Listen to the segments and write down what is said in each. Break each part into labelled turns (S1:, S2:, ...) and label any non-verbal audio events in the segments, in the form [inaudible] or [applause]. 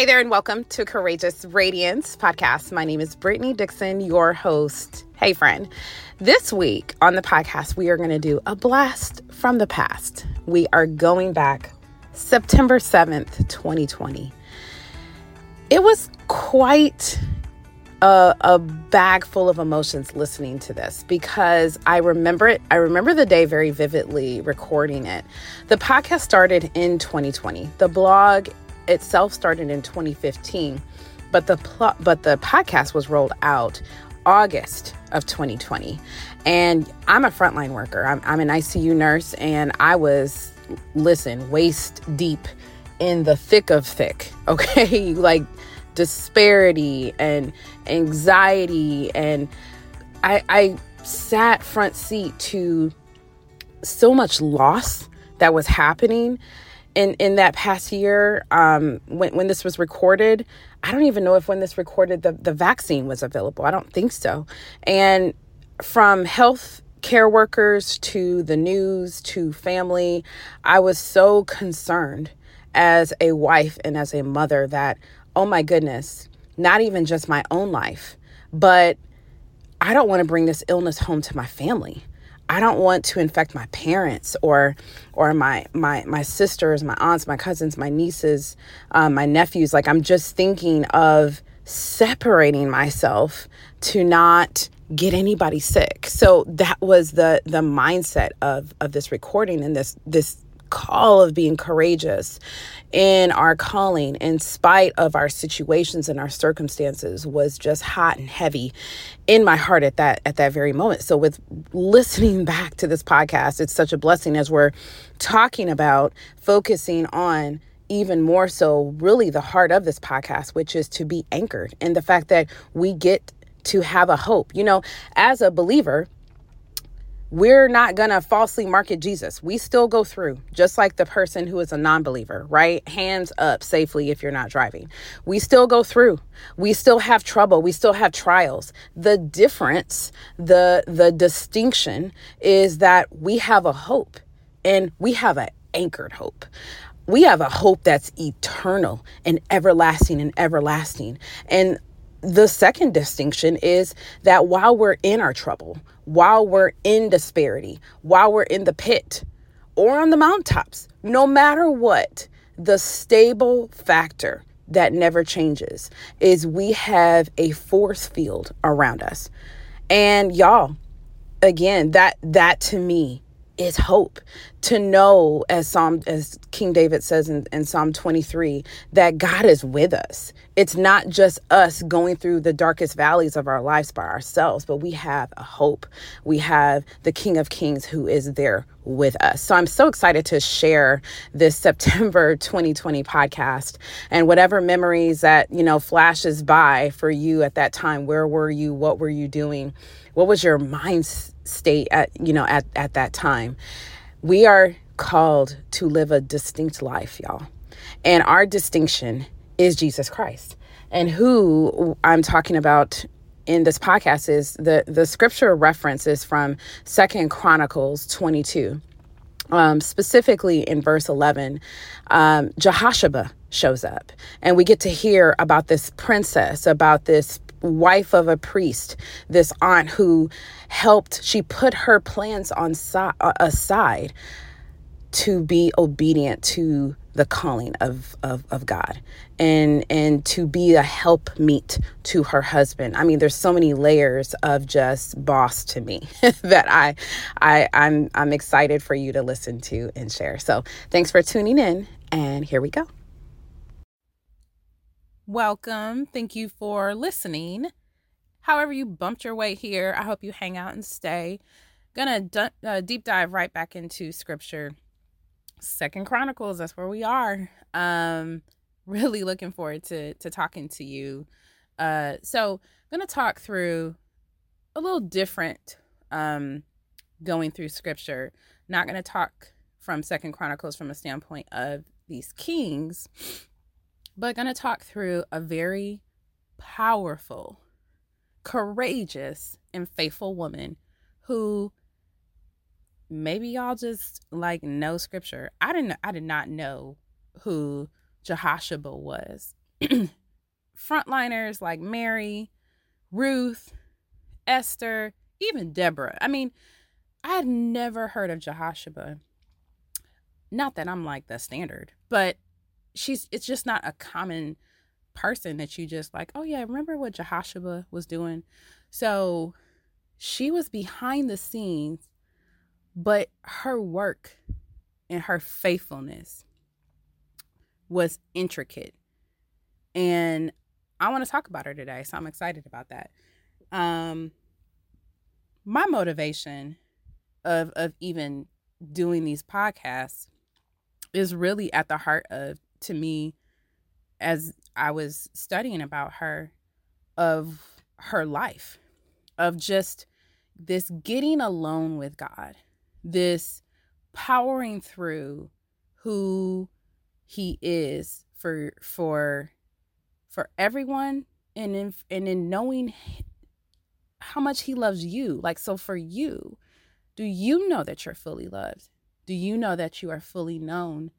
S1: Hi there, and welcome to Courageous Radiance podcast. My name is Brittany Dixon, your host. Hey, friend. This week on the podcast, we are going to do a blast from the past. We are going back September 7th, 2020. It was quite a, a, bag full of emotions listening to this because I remember it. I remember the day very vividly recording it. The podcast started in 2020. The blog itself started in 2015, but the pl- but the podcast was rolled out August of 2020. And I'm a frontline worker. I'm, I'm an ICU nurse, and I was listen waist deep in the thick of thick. [laughs] Okay, like disparity and anxiety and I, I sat front seat to so much loss that was happening in in that past year um, when when this was recorded i don't even know if when this recorded the the vaccine was available. I don't think so. And from health care workers to the news to family i was so concerned as a wife and as a mother that oh my goodness not even just my own life but i don't want to bring this illness home to my family I don't want to infect my parents or or my my my sisters, my aunts, my cousins, my nieces, um, my nephews. Like I'm just thinking of separating myself to not get anybody sick. So that was the the mindset of of this recording and this this call of being courageous in our calling in spite of our situations and our circumstances was just hot and heavy in my heart at that at that very moment. So with listening [laughs] back to this podcast it's such a blessing as we're talking about focusing on even more so really the heart of this podcast which is to be anchored in the fact that we get to have a hope. You know as a believer we're not going to falsely market Jesus. We still go through, just like the person who is a non believer, right? Hands up safely if you're not driving. We still go through. We still have trouble. We still have trials. The difference, the, the distinction is that we have a hope and we have an anchored hope. We have a hope that's eternal and everlasting and everlasting. And the second distinction is that while we're in our trouble, while we're in disparity, while we're in the pit or on the mountaintops, no matter what, the stable factor that never changes is we have a force field around us. And y'all, again, that that to me is hope. To know as psalm as king david says in, in psalm 23 that god is with us. It's not just us going through the darkest valleys of our lives by ourselves but we have a hope. We have the king of kings who is there with us. So i'm so excited to share this [laughs] september 2020 podcast. And whatever memories that you know flashes by for you at that time where were you? What were you doing? What was your mind state at you know at at that time. We are called to live a distinct life y'all. And our distinction is jesus christ. And who i'm talking about in this podcast is the the scripture reference is from second chronicles 22 um, specifically in verse 11 um, jehoshaphat shows up. And we get to hear about this princess about this wife of a priest, this aunt who helped, she put her plans on si- uh, aside to be obedient to the calling of, of, of God and and to be a help meet to her husband. I mean, there's so many layers of just boss to me [laughs] that I I I'm I'm excited for you to listen to and share. So thanks for tuning in and here we go. Welcome. Thank you for listening. However, you bumped your way here, I hope you hang out and stay. Gonna uh, deep dive right back into scripture. Second Chronicles, that's where we are. Um, really looking forward to to talking to you. Uh, so gonna talk through a little different um going through scripture. Not gonna talk from Second Chronicles from a standpoint of these kings, but going to talk through a very powerful, courageous, and faithful woman who maybe y'all just like know scripture. I didn't I did not know who Jehoshaphat was. [clears throat] frontliners like Mary, Ruth, Esther, even Deborah. I mean, I had never heard of Jehoshaphat. Not that I'm like the standard, but she's it's just not a common person that you just like, oh yeah, remember what Jehoshaphat was doing? So she was behind the scenes, but her work and her faithfulness was intricate. And I want to talk about her today, so I'm excited about that. Um my motivation of of even doing these podcasts is really at the heart of to me as I was studying about her of her life of just this getting alone with God this powering through who he is for for for everyone and in and in knowing how much he loves you. Like so for you do you know that you're fully loved? Do you know that you are fully known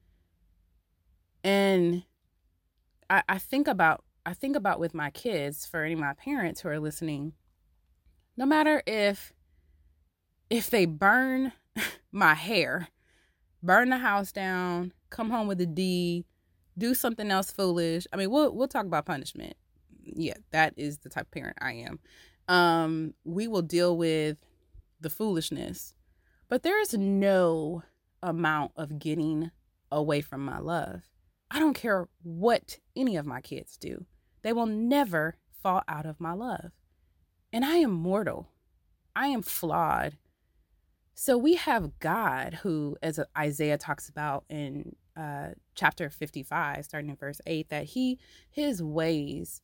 S1: and I, I think about I think about with my kids for any of my parents who are listening, no matter if if they burn [laughs] my hair, burn the house down, come home with a D, do something else foolish. I mean, we'll we'll talk about punishment. Yeah, that is the type of parent I am. Um, we will deal with the foolishness, but there is no amount of getting away from my love. I don't care what any of my kids do, they will never fall out of my love. And I am mortal, I am flawed. So we have God who, as Isaiah talks about in uh, chapter 55, starting in verse 8, that he his ways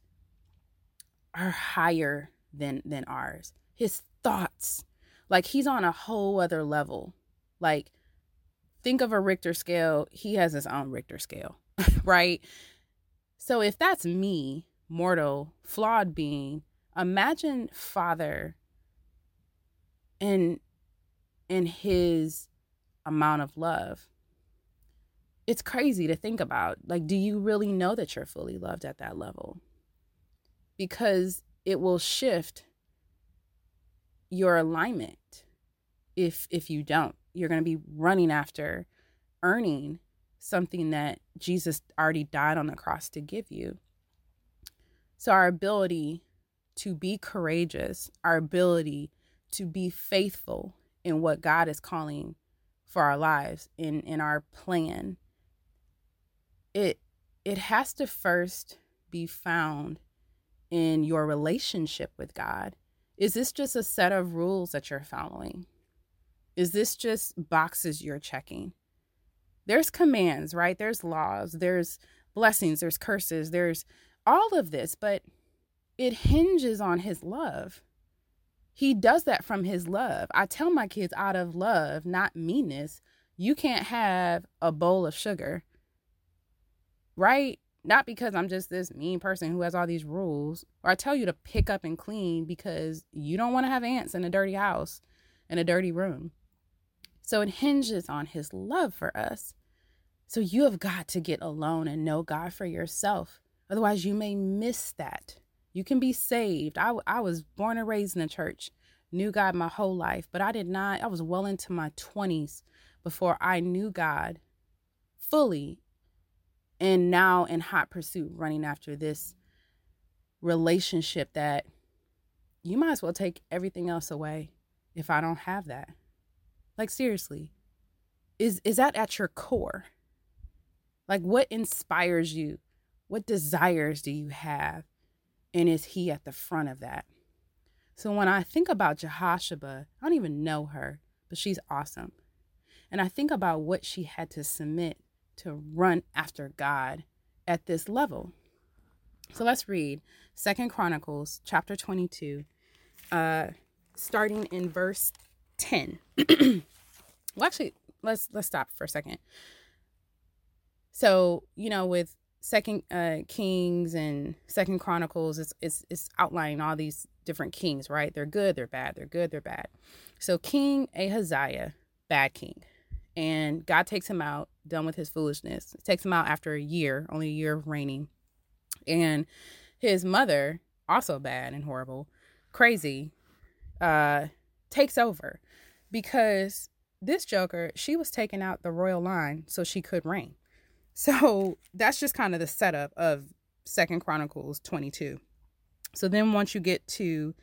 S1: are higher than than ours. His thoughts, like he's on a whole other level. Like think of a Richter scale, he has his own Richter scale. [laughs] right? So if that's me, mortal, flawed being, imagine Father in in his amount of love. It's crazy to think about. Like, do you really know that you're fully loved at that level? Because it will shift your alignment if if you don't. You're going to be running after earning something that Jesus already died on the cross to give you. So, our ability to be courageous, our ability to be faithful in what God is calling for our lives, in, in our plan, it it has to first be found in your relationship with God. Is this just a set of rules that you're following? Is this just boxes you're checking? There's commands, right? There's laws, there's blessings, there's curses, there's all of this, but it hinges on his love. He does that from his love. I tell my kids out of love, not meanness, you can't have a bowl of sugar, right? Not because I'm just this mean person who has all these rules, or I tell you to pick up and clean because you don't want to have ants in a dirty house, in a dirty room. So it hinges on his love for us. So you have got to get alone and know God for yourself. Otherwise, you may miss that. You can be saved. I, I was born and raised in the church, knew God my whole life, but I did not, I was well into my 20s before I knew God fully. And now in hot pursuit, running after this relationship that you might as well take everything else away if I don't have that. Like seriously. Is is that at your core? Like, what inspires you? What desires do you have? And is he at the front of that? So when I think about Jehoshaphat, I don't even know her, but she's awesome. And I think about what she had to submit to run after God at this level. So let's read Second Chronicles chapter 22, uh, starting in verse 10. [clears throat] well, actually, let's let's stop for a second. So, you know, with Second uh, Kings and Second Chronicles, it's, it's it's outlining all these different kings, right? They're good, they're bad, they're good, they're bad. So King Ahaziah, bad king, and God takes him out, done with his foolishness. Takes him out after a year, only a year of reigning, And his mother, also bad and horrible, crazy, uh, takes over because this Joker, she was taking out the royal line so she could reign. So that's just kind of the setup of Second Chronicles 22. So then once you get to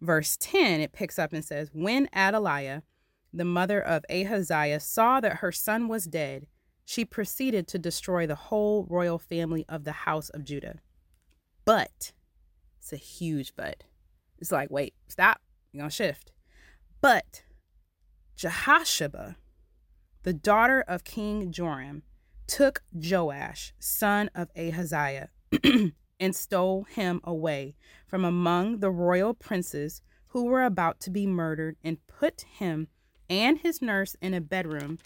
S1: verse 10, it picks up and says, When Athaliah, the mother of Ahaziah, saw that her son was dead, she proceeded to destroy the whole royal family of the house of Judah. But, it's a huge but. It's like, wait, stop. You're to shift. But Jehosheba, the daughter of King Joram, took Joash, son of Ahaziah, [clears throat] and stole him away from among the royal princes who were about to be murdered and put him and his nurse in a bedroom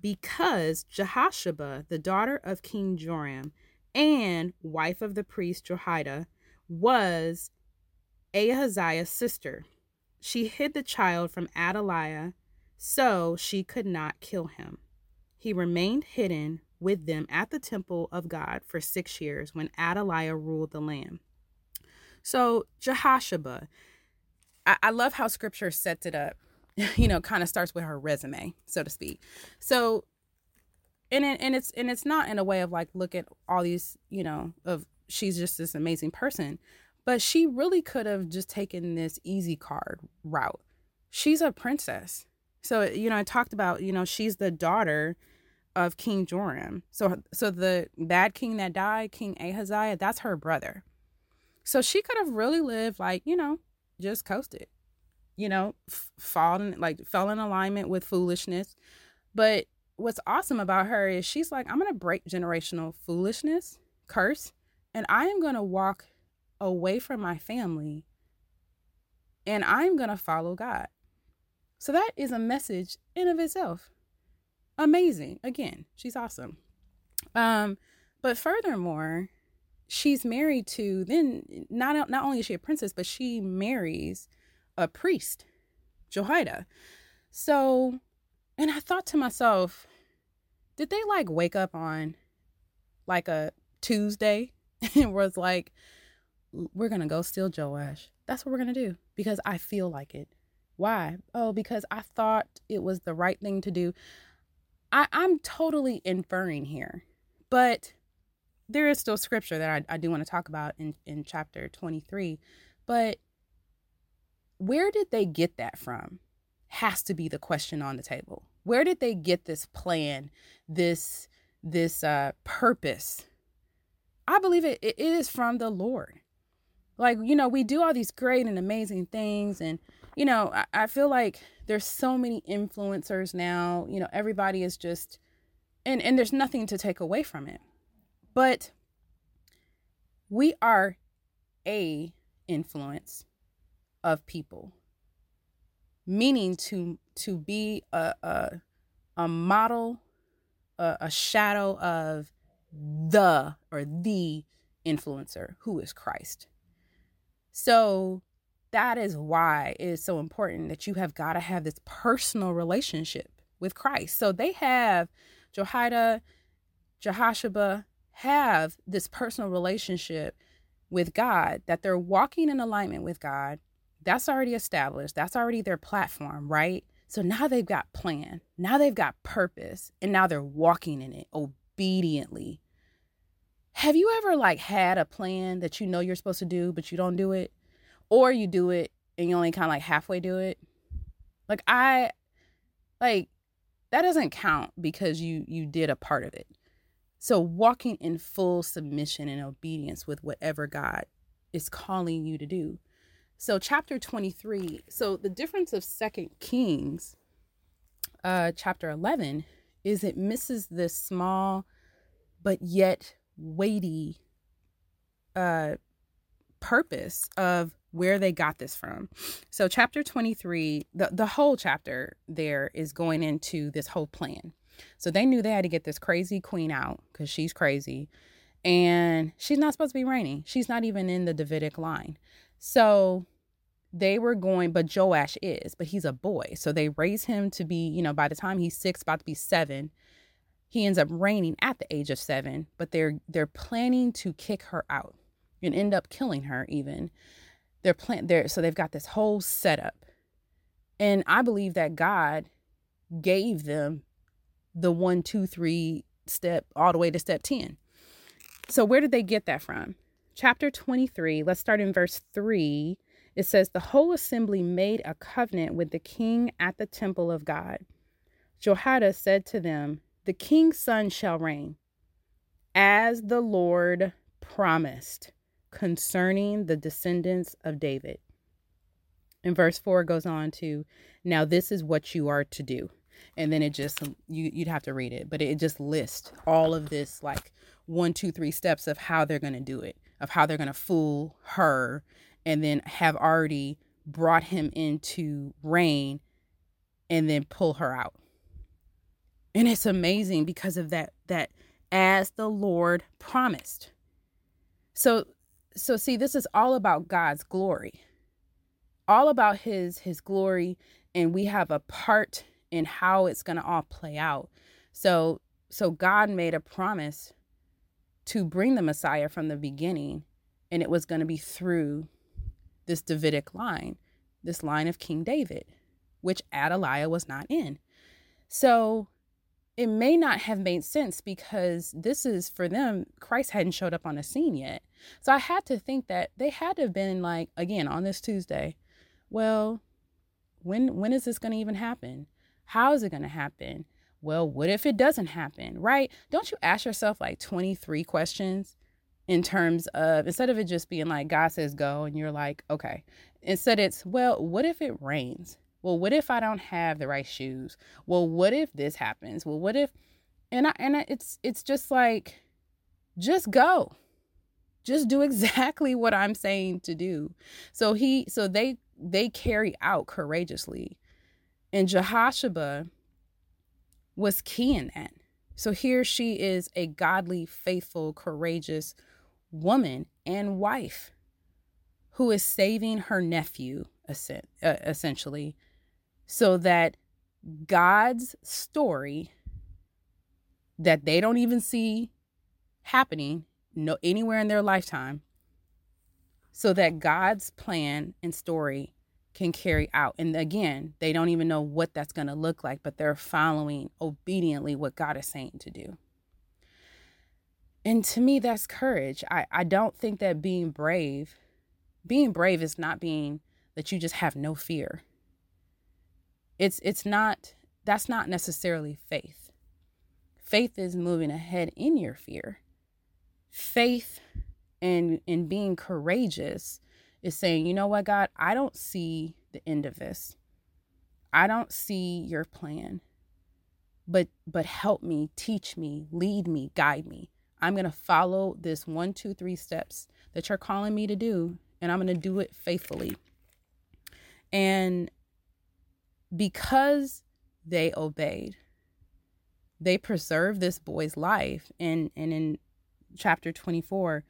S1: because Jehosheba, the daughter of King Joram and wife of the priest Jehoiada, was Ahaziah's sister. She hid the child from Athaliah so she could not kill him. He remained hidden with them at the temple of God for six years when Athaliah ruled the land. So Jehosheba, I, I love how scripture sets it up [laughs] you know, kind of starts with her resume, so to speak. So, and it, and it's and it's not in a way of like look at all these, you know, of she's just this amazing person, but she really could have just taken this easy card route. She's a princess. So, you know, I talked about, you know, she's the daughter of King Joram. So so the bad king that died, King Ahaziah, that's her brother. So she could have really lived like, you know, just coasted you know, f- fallen like fell in alignment with foolishness. But what's awesome about her is she's like, I'm gonna break generational foolishness, curse, and I am gonna walk away from my family and I'm gonna follow God. So that is a message in of itself. Amazing. Again, she's awesome. Um, but furthermore, she's married to then not not only is she a princess, but she marries a priest, Jehoiada. So, and I thought to myself, did they like wake up on like a Tuesday [laughs] and was like, we're to go steal Joash? That's what we're to do because I feel like it. Why? Oh, because I thought it was the right thing to do. I, I'm totally inferring here, but there is still scripture that I, I do want to talk about in, in chapter 23. But where did they get that from? Has to be the question on the table. Where did they get this plan, this this uh purpose? I believe it, it is from the Lord. Like, you know, we do all these great and amazing things. And, you know, I, I feel like there's so many influencers now. You know, everybody is just and and there's nothing to take away from it. But we are a influence of people meaning to to be a a, a model a, a shadow of the or the influencer who is Christ so that is why it is so important that you have got to have this personal relationship with Christ so they have Jehoiada Jehosheba have this personal relationship with God that they're walking in alignment with God that's already established. That's already their platform, right? So now they've got plan. Now they've got purpose. And now they're walking in it obediently. Have you ever like had a plan that you know you're supposed to do, but you don't do it? Or you do it and you only kind of like halfway do it? Like I like that doesn't count because you you did a part of it. So walking in full submission and obedience with whatever God is calling you to do. So chapter 23, so the difference of second Kings uh chapter 11 is it misses this small but yet weighty uh purpose of where they got this from. So chapter 23, the, the whole chapter there is going into this whole plan. So they knew they had to get this crazy queen out because she's crazy. And she's not supposed to be reigning. She's not even in the Davidic line. So they were going, but Joash is, but he's a boy. So they raise him to be, you know, by the time he's six, about to be seven, he ends up reigning at the age of 7, but they're they're planning to kick her out and end up killing her even. They're plan there so they've got this whole setup. And I believe that God gave them the one, two, three step all the way to step 10. So where did they get that from? Chapter 23, let's start in verse 3. It says, The whole assembly made a covenant with the king at the temple of God. Jehoiada said to them, The king's son shall reign, as the Lord promised concerning the descendants of David. And verse 4 goes on to, Now this is what you are to do. And then it just, you, you'd have to read it, but it just lists all of this like one, two, three steps of how they're going to do it, of how they're going to fool her, and then have already brought him into reign and then pull her out. And it's amazing because of that, that as the Lord promised. So, so see, this is all about God's glory, all about his, his glory. And we have a part in how it's going to all play out. So, so God made a promise to bring the Messiah from the beginning, and it was going to be through this Davidic line, this line of King David, which Athaliah was not in. So it may not have made sense because this is for them, Christ hadn't showed up on the scene yet. So I had to think that they had to have been like, again, on this Tuesday, well, when when is this going to even happen? How is it going to happen? Well, what if it doesn't happen, right? Don't you ask yourself like 23 questions in terms of instead of it just being like God says go and you're like, okay. Instead it's, well, what if it rains? Well, what if I don't have the right shoes? Well, what if this happens? Well, what if and I and I, it's it's just like just go. Just do [laughs] exactly what I'm saying to do. So he so they they carry out courageously. And Jehoshaphat was key in that. So here she is a godly, faithful, courageous woman and wife who is saving her nephew, uh, essentially, so that God's story that they don't even see happening no anywhere in their lifetime so that God's plan and story can carry out. And again, they don't even know what that's going to look like, but they're following obediently what God is saying to do. And to me, that's courage. I, I don't think that being brave, being brave is not being that you just have no fear. It's it's not that's not necessarily faith. Faith is moving ahead in your fear. Faith and and being courageous is saying, you know what, God, I don't see the end of this. I don't see your plan. But but help me, teach me, lead me, guide me. I'm gonna follow this one, two, three steps that you're calling me to do, and I'm gonna do it faithfully. And because they obeyed, they preserved this boy's life. And and in chapter 24,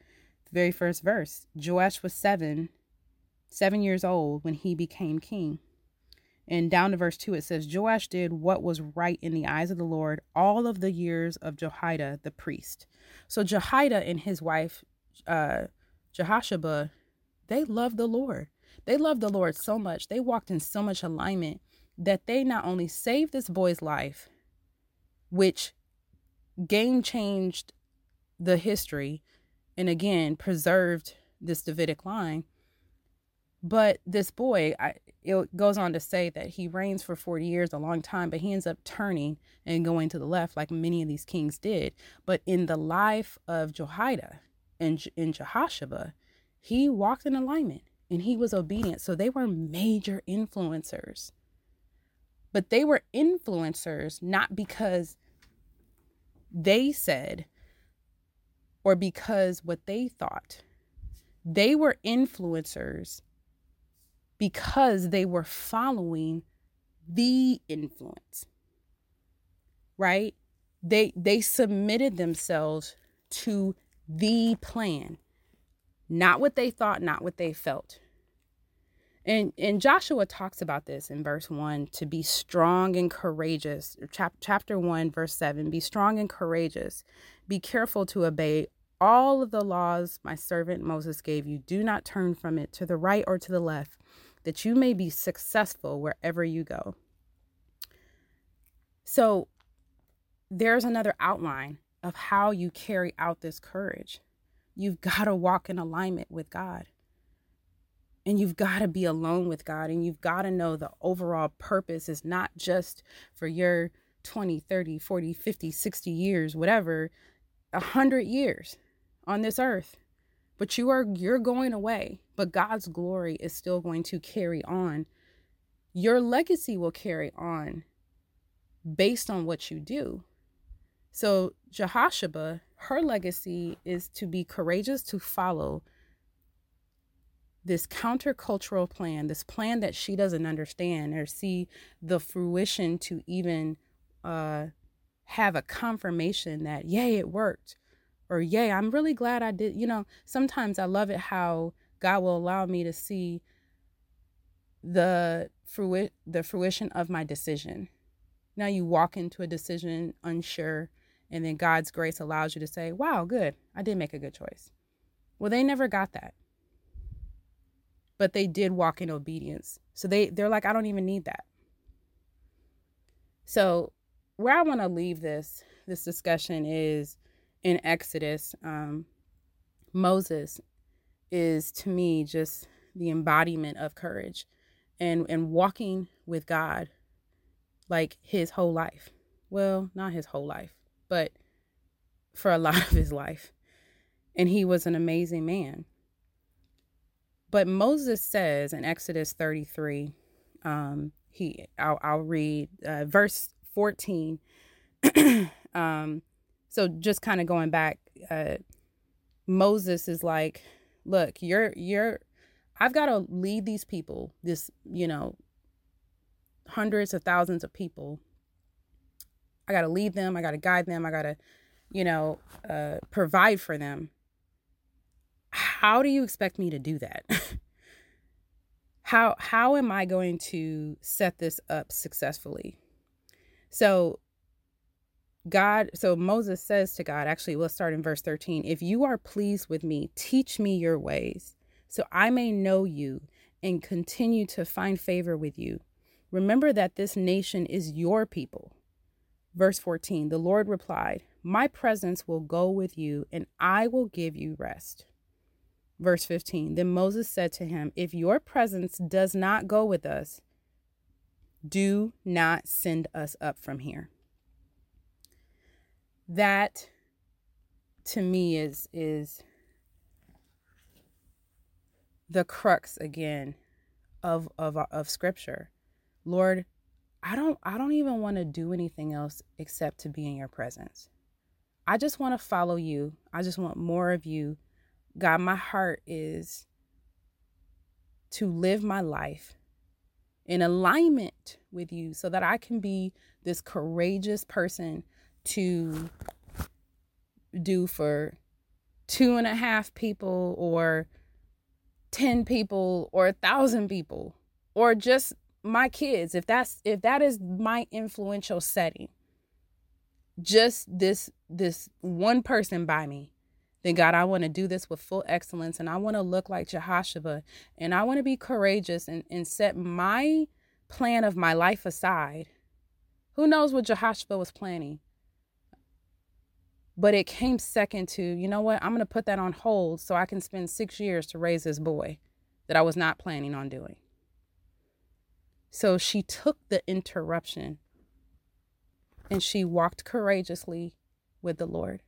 S1: the very first verse, Joash was seven seven years old when he became king. And down to verse 2, it says, Joash did what was right in the eyes of the Lord all of the years of Jehoiada the priest. So Jehoiada and his wife, uh, Jehoshaphat, they loved the Lord. They loved the Lord so much. They walked in so much alignment that they not only saved this boy's life, which game changed the history and again preserved this Davidic line, but this boy, I, it goes on to say that he reigns for 40 years, a long time, but he ends up turning and going to the left like many of these kings did. But in the life of Jehoiada and in Jehoshaphat, he walked in alignment and he was obedient. So they were major influencers. But they were influencers not because they said or because what they thought. They were influencers because they were following the influence right they they submitted themselves to the plan not what they thought not what they felt And and Joshua talks about this in verse 1 to be strong and courageous. Chap- chapter 1 verse 7, be strong and courageous. Be careful to obey all of the laws my servant Moses gave you. Do not turn from it to the right or to the left, that you may be successful wherever you go. So there's another outline of how you carry out this courage. You've got to walk in alignment with God. And you've got to be alone with God. And you've got to know the overall purpose is not just for your 20, 30, 40, 50, 60 years, whatever, 100 years on this earth. But you are you're going away, but God's glory is still going to carry on. Your legacy will carry on based on what you do. So Jehoshaphat, her legacy is to be courageous to follow this countercultural plan, this plan that she doesn't understand or see the fruition to even uh, have a confirmation that, yay, it worked. Or, yay, I'm really glad I did. You know, sometimes I love it how God will allow me to see the fruit the fruition of my decision. Now you walk into a decision unsure, and then God's grace allows you to say, Wow, good, I did make a good choice. Well, they never got that but they did walk in obedience. So they they're like I don't even need that. So where I want to leave this this discussion is in Exodus. Um, Moses is to me just the embodiment of courage and and walking with God like his whole life. Well, not his whole life, but for a [laughs] lot of his life. And he was an amazing man. But Moses says in Exodus 33, um, he I'll, I'll read uh, verse 14. [clears throat] um, so just kind of going back, uh, Moses is like, look, you're you're I've got to lead these people, this, you know, hundreds of thousands of people. I got to lead them, I got to guide them, I got to, you know, uh, provide for them how do you expect me to do that? [laughs] how how am I going to set this up successfully? So God, so Moses says to God, actually, let's start in verse 13. If you are pleased with me, teach me your ways, so I may know you and continue to find favor with you. Remember that this nation is your people. Verse 14 The Lord replied, My presence will go with you, and I will give you rest. Verse 15 Then Moses said to him, If your presence does not go with us, do not send us up from here. That to me is is the crux again of of of scripture. Lord, I don't I don't even want to do anything else except to be in your presence. I just want to follow you. I just want more of you God, my heart is to live my life in alignment with you so that I can be this courageous person to do for two and a half people or 10 people or a thousand people or just my kids if that's if that is my influential setting just this this one person by me then God, I want to do this with full excellence and I want to look like Jehoshaphat and I want to be courageous and, and set my plan of my life aside. Who knows what Jehoshaphat was planning? But it came second to, you know what, I'm going to put that on hold so I can spend six years to raise this boy that I was not planning on doing. So she took the interruption and she walked courageously with the Lord.